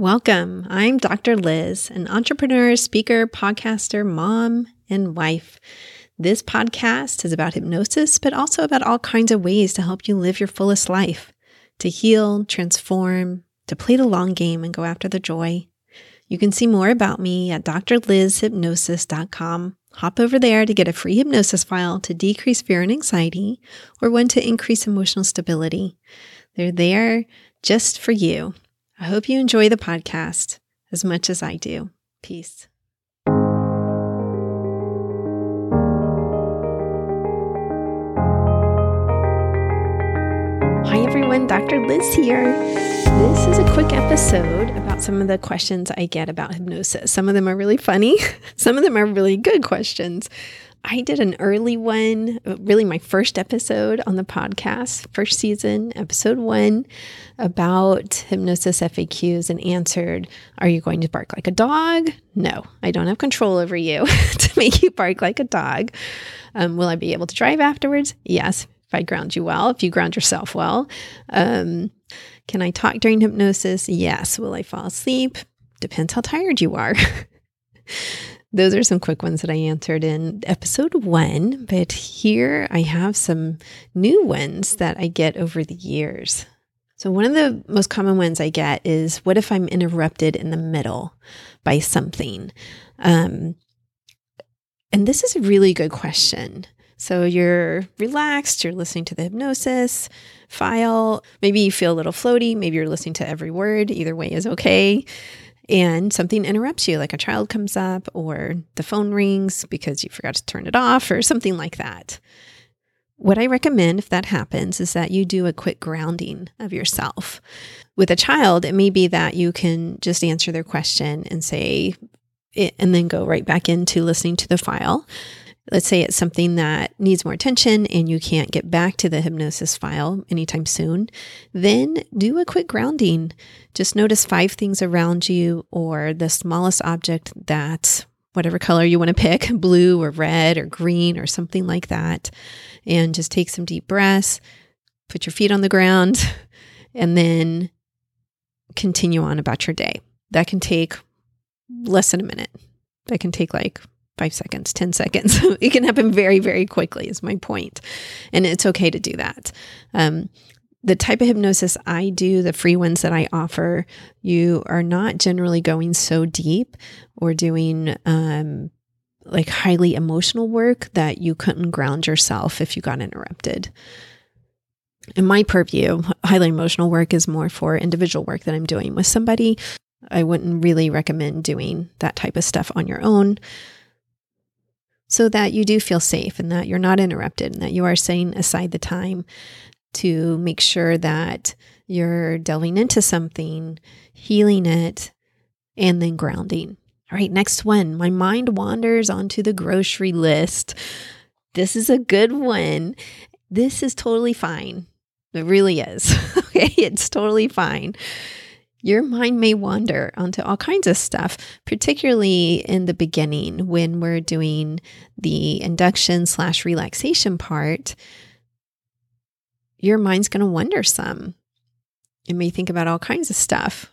Welcome. I'm Dr. Liz, an entrepreneur, speaker, podcaster, mom, and wife. This podcast is about hypnosis, but also about all kinds of ways to help you live your fullest life, to heal, transform, to play the long game and go after the joy. You can see more about me at drlizhypnosis.com. Hop over there to get a free hypnosis file to decrease fear and anxiety or one to increase emotional stability. They're there just for you. I hope you enjoy the podcast as much as I do. Peace. Hi, everyone. Dr. Liz here. This is a quick episode about some of the questions I get about hypnosis. Some of them are really funny, some of them are really good questions. I did an early one, really my first episode on the podcast, first season, episode one, about hypnosis FAQs and answered Are you going to bark like a dog? No, I don't have control over you to make you bark like a dog. Um, will I be able to drive afterwards? Yes, if I ground you well, if you ground yourself well. Um, can I talk during hypnosis? Yes. Will I fall asleep? Depends how tired you are. Those are some quick ones that I answered in episode one, but here I have some new ones that I get over the years. So, one of the most common ones I get is what if I'm interrupted in the middle by something? Um, and this is a really good question. So, you're relaxed, you're listening to the hypnosis file. Maybe you feel a little floaty. Maybe you're listening to every word. Either way is okay and something interrupts you, like a child comes up or the phone rings because you forgot to turn it off or something like that. What I recommend if that happens is that you do a quick grounding of yourself. With a child, it may be that you can just answer their question and say, and then go right back into listening to the file let's say it's something that needs more attention and you can't get back to the hypnosis file anytime soon, then do a quick grounding. Just notice five things around you or the smallest object that whatever color you want to pick, blue or red or green or something like that. And just take some deep breaths, put your feet on the ground, and then continue on about your day. That can take less than a minute. That can take like five seconds, 10 seconds. it can happen very, very quickly, is my point. And it's okay to do that. Um, the type of hypnosis I do, the free ones that I offer, you are not generally going so deep or doing um, like highly emotional work that you couldn't ground yourself if you got interrupted. In my purview, highly emotional work is more for individual work that I'm doing with somebody. I wouldn't really recommend doing that type of stuff on your own so that you do feel safe and that you're not interrupted and that you are setting aside the time to make sure that you're delving into something, healing it, and then grounding. All right, next one. My mind wanders onto the grocery list. This is a good one. This is totally fine. It really is. okay, it's totally fine your mind may wander onto all kinds of stuff, particularly in the beginning when we're doing the induction slash relaxation part. Your mind's going to wander some. It may think about all kinds of stuff.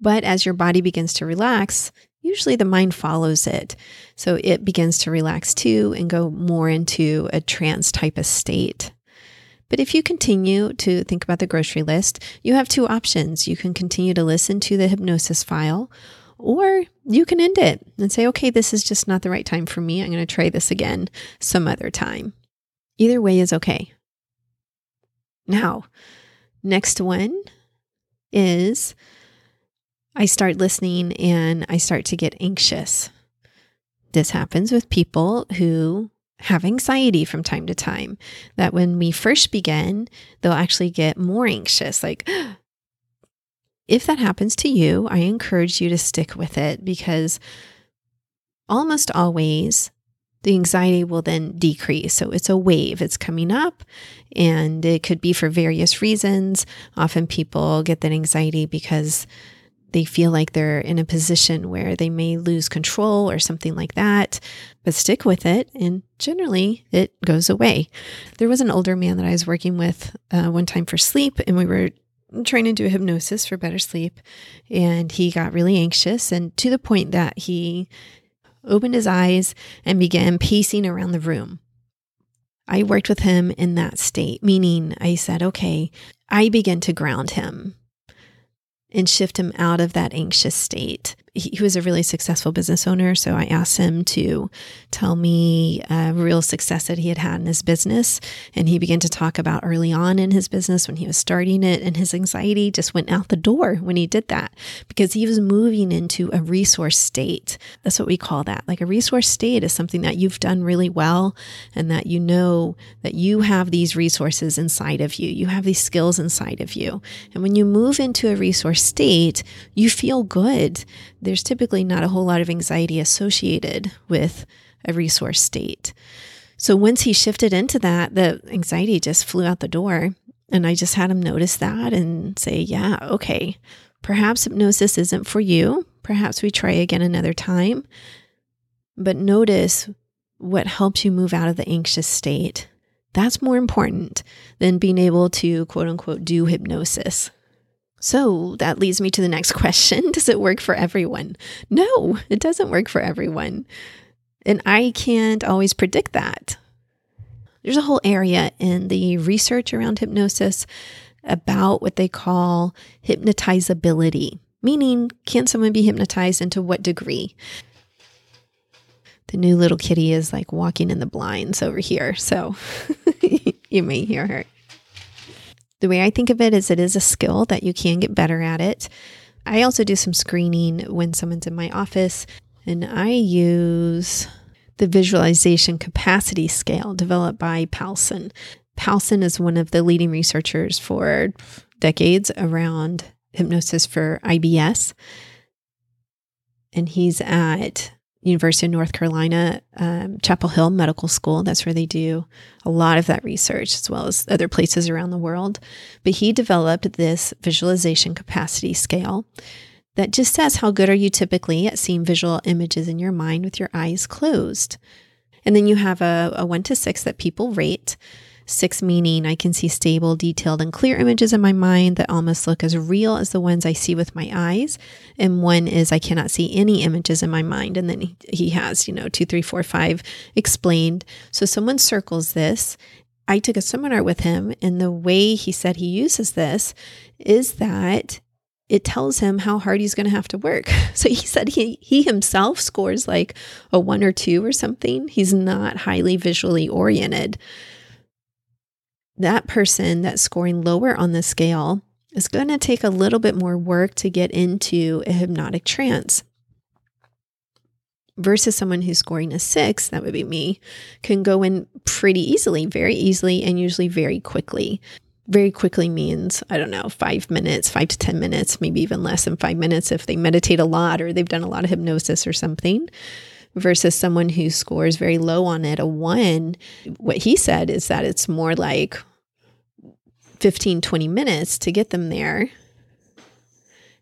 But as your body begins to relax, usually the mind follows it. So it begins to relax too and go more into a trance type of state. But if you continue to think about the grocery list, you have two options. You can continue to listen to the hypnosis file, or you can end it and say, okay, this is just not the right time for me. I'm going to try this again some other time. Either way is okay. Now, next one is I start listening and I start to get anxious. This happens with people who have anxiety from time to time. That when we first begin, they'll actually get more anxious. Like, if that happens to you, I encourage you to stick with it because almost always the anxiety will then decrease. So it's a wave, it's coming up, and it could be for various reasons. Often people get that anxiety because they feel like they're in a position where they may lose control or something like that, but stick with it. And generally, it goes away. There was an older man that I was working with uh, one time for sleep, and we were trying to do hypnosis for better sleep. And he got really anxious and to the point that he opened his eyes and began pacing around the room. I worked with him in that state, meaning I said, okay, I begin to ground him and shift him out of that anxious state he was a really successful business owner. So I asked him to tell me a real success that he had had in his business. And he began to talk about early on in his business when he was starting it. And his anxiety just went out the door when he did that because he was moving into a resource state. That's what we call that. Like a resource state is something that you've done really well and that you know that you have these resources inside of you. You have these skills inside of you. And when you move into a resource state, you feel good there's typically not a whole lot of anxiety associated with a resource state. So once he shifted into that, the anxiety just flew out the door. And I just had him notice that and say, yeah, okay, perhaps hypnosis isn't for you. Perhaps we try again another time. But notice what helps you move out of the anxious state. That's more important than being able to quote unquote do hypnosis. So that leads me to the next question Does it work for everyone? No, it doesn't work for everyone. And I can't always predict that. There's a whole area in the research around hypnosis about what they call hypnotizability, meaning, can someone be hypnotized and to what degree? The new little kitty is like walking in the blinds over here, so you may hear her. The way I think of it is it is a skill that you can get better at it. I also do some screening when someone's in my office, and I use the visualization capacity scale developed by Palsson. Palsson is one of the leading researchers for decades around hypnosis for IBS. And he's at University of North Carolina, um, Chapel Hill Medical School. That's where they do a lot of that research, as well as other places around the world. But he developed this visualization capacity scale that just says how good are you typically at seeing visual images in your mind with your eyes closed. And then you have a, a one to six that people rate. Six meaning I can see stable, detailed, and clear images in my mind that almost look as real as the ones I see with my eyes. And one is I cannot see any images in my mind. And then he, has, you know, two, three, four, five explained. So someone circles this. I took a seminar with him, and the way he said he uses this is that it tells him how hard he's going to have to work. So he said he he himself scores like a 1 or 2 or something. He's not highly visually oriented that person that's scoring lower on the scale is going to take a little bit more work to get into a hypnotic trance versus someone who's scoring a six, that would be me, can go in pretty easily, very easily, and usually very quickly. Very quickly means, I don't know, five minutes, five to 10 minutes, maybe even less than five minutes if they meditate a lot or they've done a lot of hypnosis or something. Versus someone who scores very low on it, a one, what he said is that it's more like 15, 20 minutes to get them there.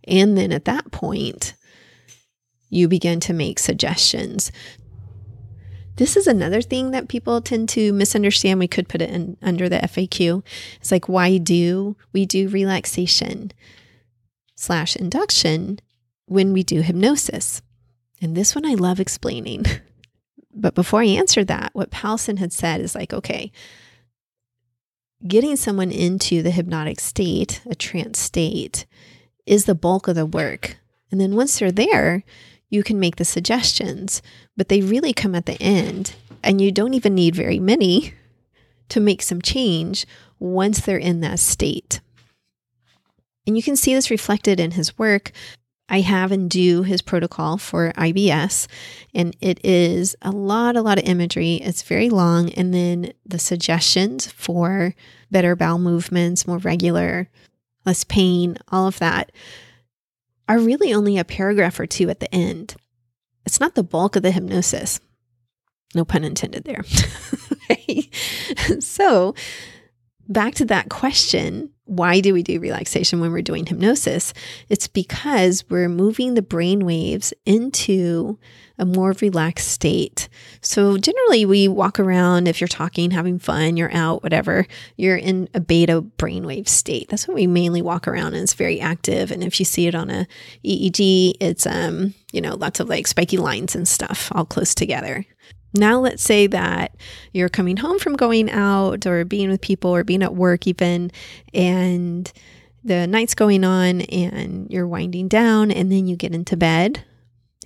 And then at that point, you begin to make suggestions. This is another thing that people tend to misunderstand. We could put it in under the FAQ. It's like, why do we do relaxation slash induction when we do hypnosis? And this one I love explaining. But before I answer that, what Palsson had said is like, okay, getting someone into the hypnotic state, a trance state, is the bulk of the work. And then once they're there, you can make the suggestions, but they really come at the end. And you don't even need very many to make some change once they're in that state. And you can see this reflected in his work. I have and do his protocol for IBS, and it is a lot, a lot of imagery. It's very long. And then the suggestions for better bowel movements, more regular, less pain, all of that are really only a paragraph or two at the end. It's not the bulk of the hypnosis. No pun intended there. so, back to that question why do we do relaxation when we're doing hypnosis? It's because we're moving the brain waves into a more relaxed state. So, generally, we walk around if you're talking, having fun, you're out, whatever, you're in a beta brainwave state. That's what we mainly walk around, and it's very active. And if you see it on a EEG, it's, um, you know, lots of like spiky lines and stuff all close together. Now, let's say that you're coming home from going out or being with people or being at work, even, and the night's going on and you're winding down, and then you get into bed.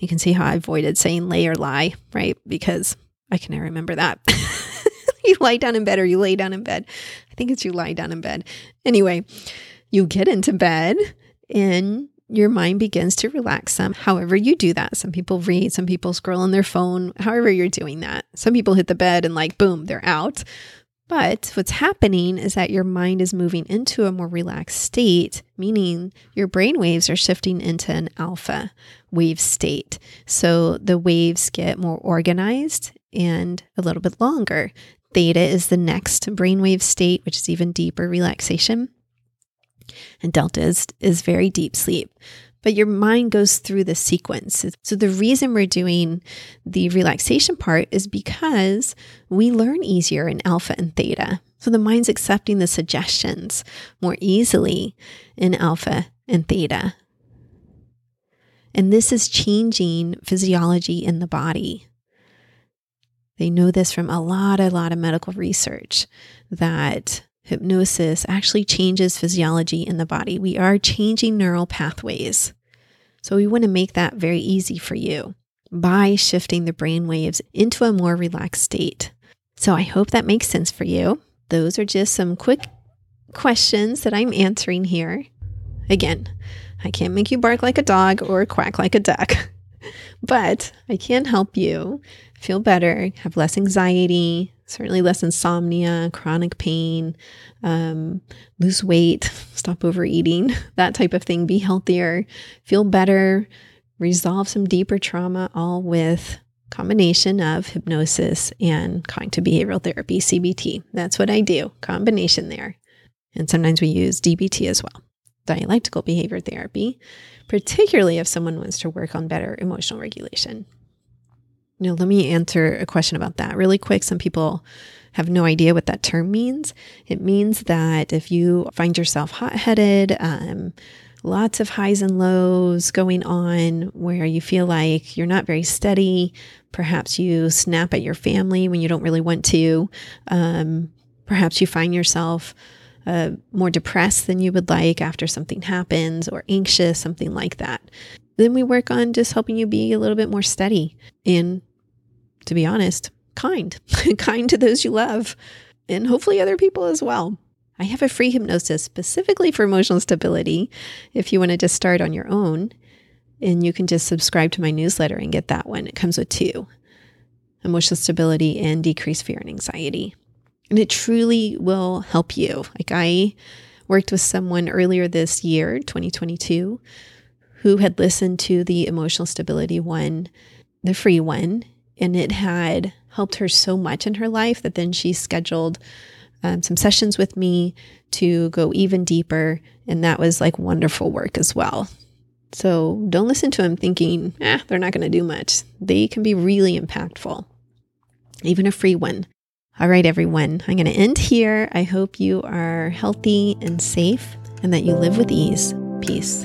You can see how I avoided saying lay or lie, right? Because I can never remember that. you lie down in bed or you lay down in bed. I think it's you lie down in bed. Anyway, you get into bed and your mind begins to relax some. However, you do that. Some people read, some people scroll on their phone, however, you're doing that. Some people hit the bed and, like, boom, they're out. But what's happening is that your mind is moving into a more relaxed state, meaning your brain waves are shifting into an alpha wave state. So the waves get more organized and a little bit longer. Theta is the next brainwave state, which is even deeper relaxation and delta is, is very deep sleep. But your mind goes through the sequence. So, the reason we're doing the relaxation part is because we learn easier in alpha and theta. So, the mind's accepting the suggestions more easily in alpha and theta. And this is changing physiology in the body. They know this from a lot, a lot of medical research that hypnosis actually changes physiology in the body. We are changing neural pathways. So we want to make that very easy for you by shifting the brain waves into a more relaxed state. So I hope that makes sense for you. Those are just some quick questions that I'm answering here. Again, I can't make you bark like a dog or quack like a duck, but I can help you feel better, have less anxiety, certainly less insomnia, chronic pain, um, lose weight, stop overeating, that type of thing, be healthier, feel better, resolve some deeper trauma, all with combination of hypnosis and cognitive behavioral therapy, CBT. That's what I do, combination there. And sometimes we use DBT as well, dialectical behavior therapy, particularly if someone wants to work on better emotional regulation. Now, let me answer a question about that really quick. Some people have no idea what that term means. It means that if you find yourself hot headed, um, lots of highs and lows going on where you feel like you're not very steady, perhaps you snap at your family when you don't really want to, um, perhaps you find yourself. Uh, more depressed than you would like after something happens or anxious, something like that. Then we work on just helping you be a little bit more steady in to be honest, kind, kind to those you love, and hopefully other people as well. I have a free hypnosis specifically for emotional stability if you want to just start on your own. And you can just subscribe to my newsletter and get that one. It comes with two emotional stability and decreased fear and anxiety. And it truly will help you. Like I worked with someone earlier this year, 2022, who had listened to the emotional stability one, the free one, and it had helped her so much in her life that then she scheduled um, some sessions with me to go even deeper. And that was like wonderful work as well. So don't listen to them thinking, eh, they're not going to do much. They can be really impactful, even a free one. All right, everyone, I'm going to end here. I hope you are healthy and safe and that you live with ease. Peace.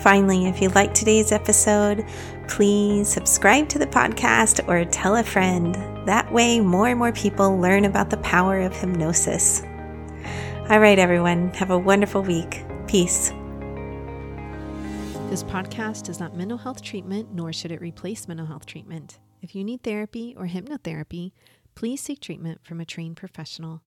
Finally, if you liked today's episode, please subscribe to the podcast or tell a friend. That way, more and more people learn about the power of hypnosis. All right, everyone, have a wonderful week. Peace. This podcast is not mental health treatment, nor should it replace mental health treatment. If you need therapy or hypnotherapy, please seek treatment from a trained professional.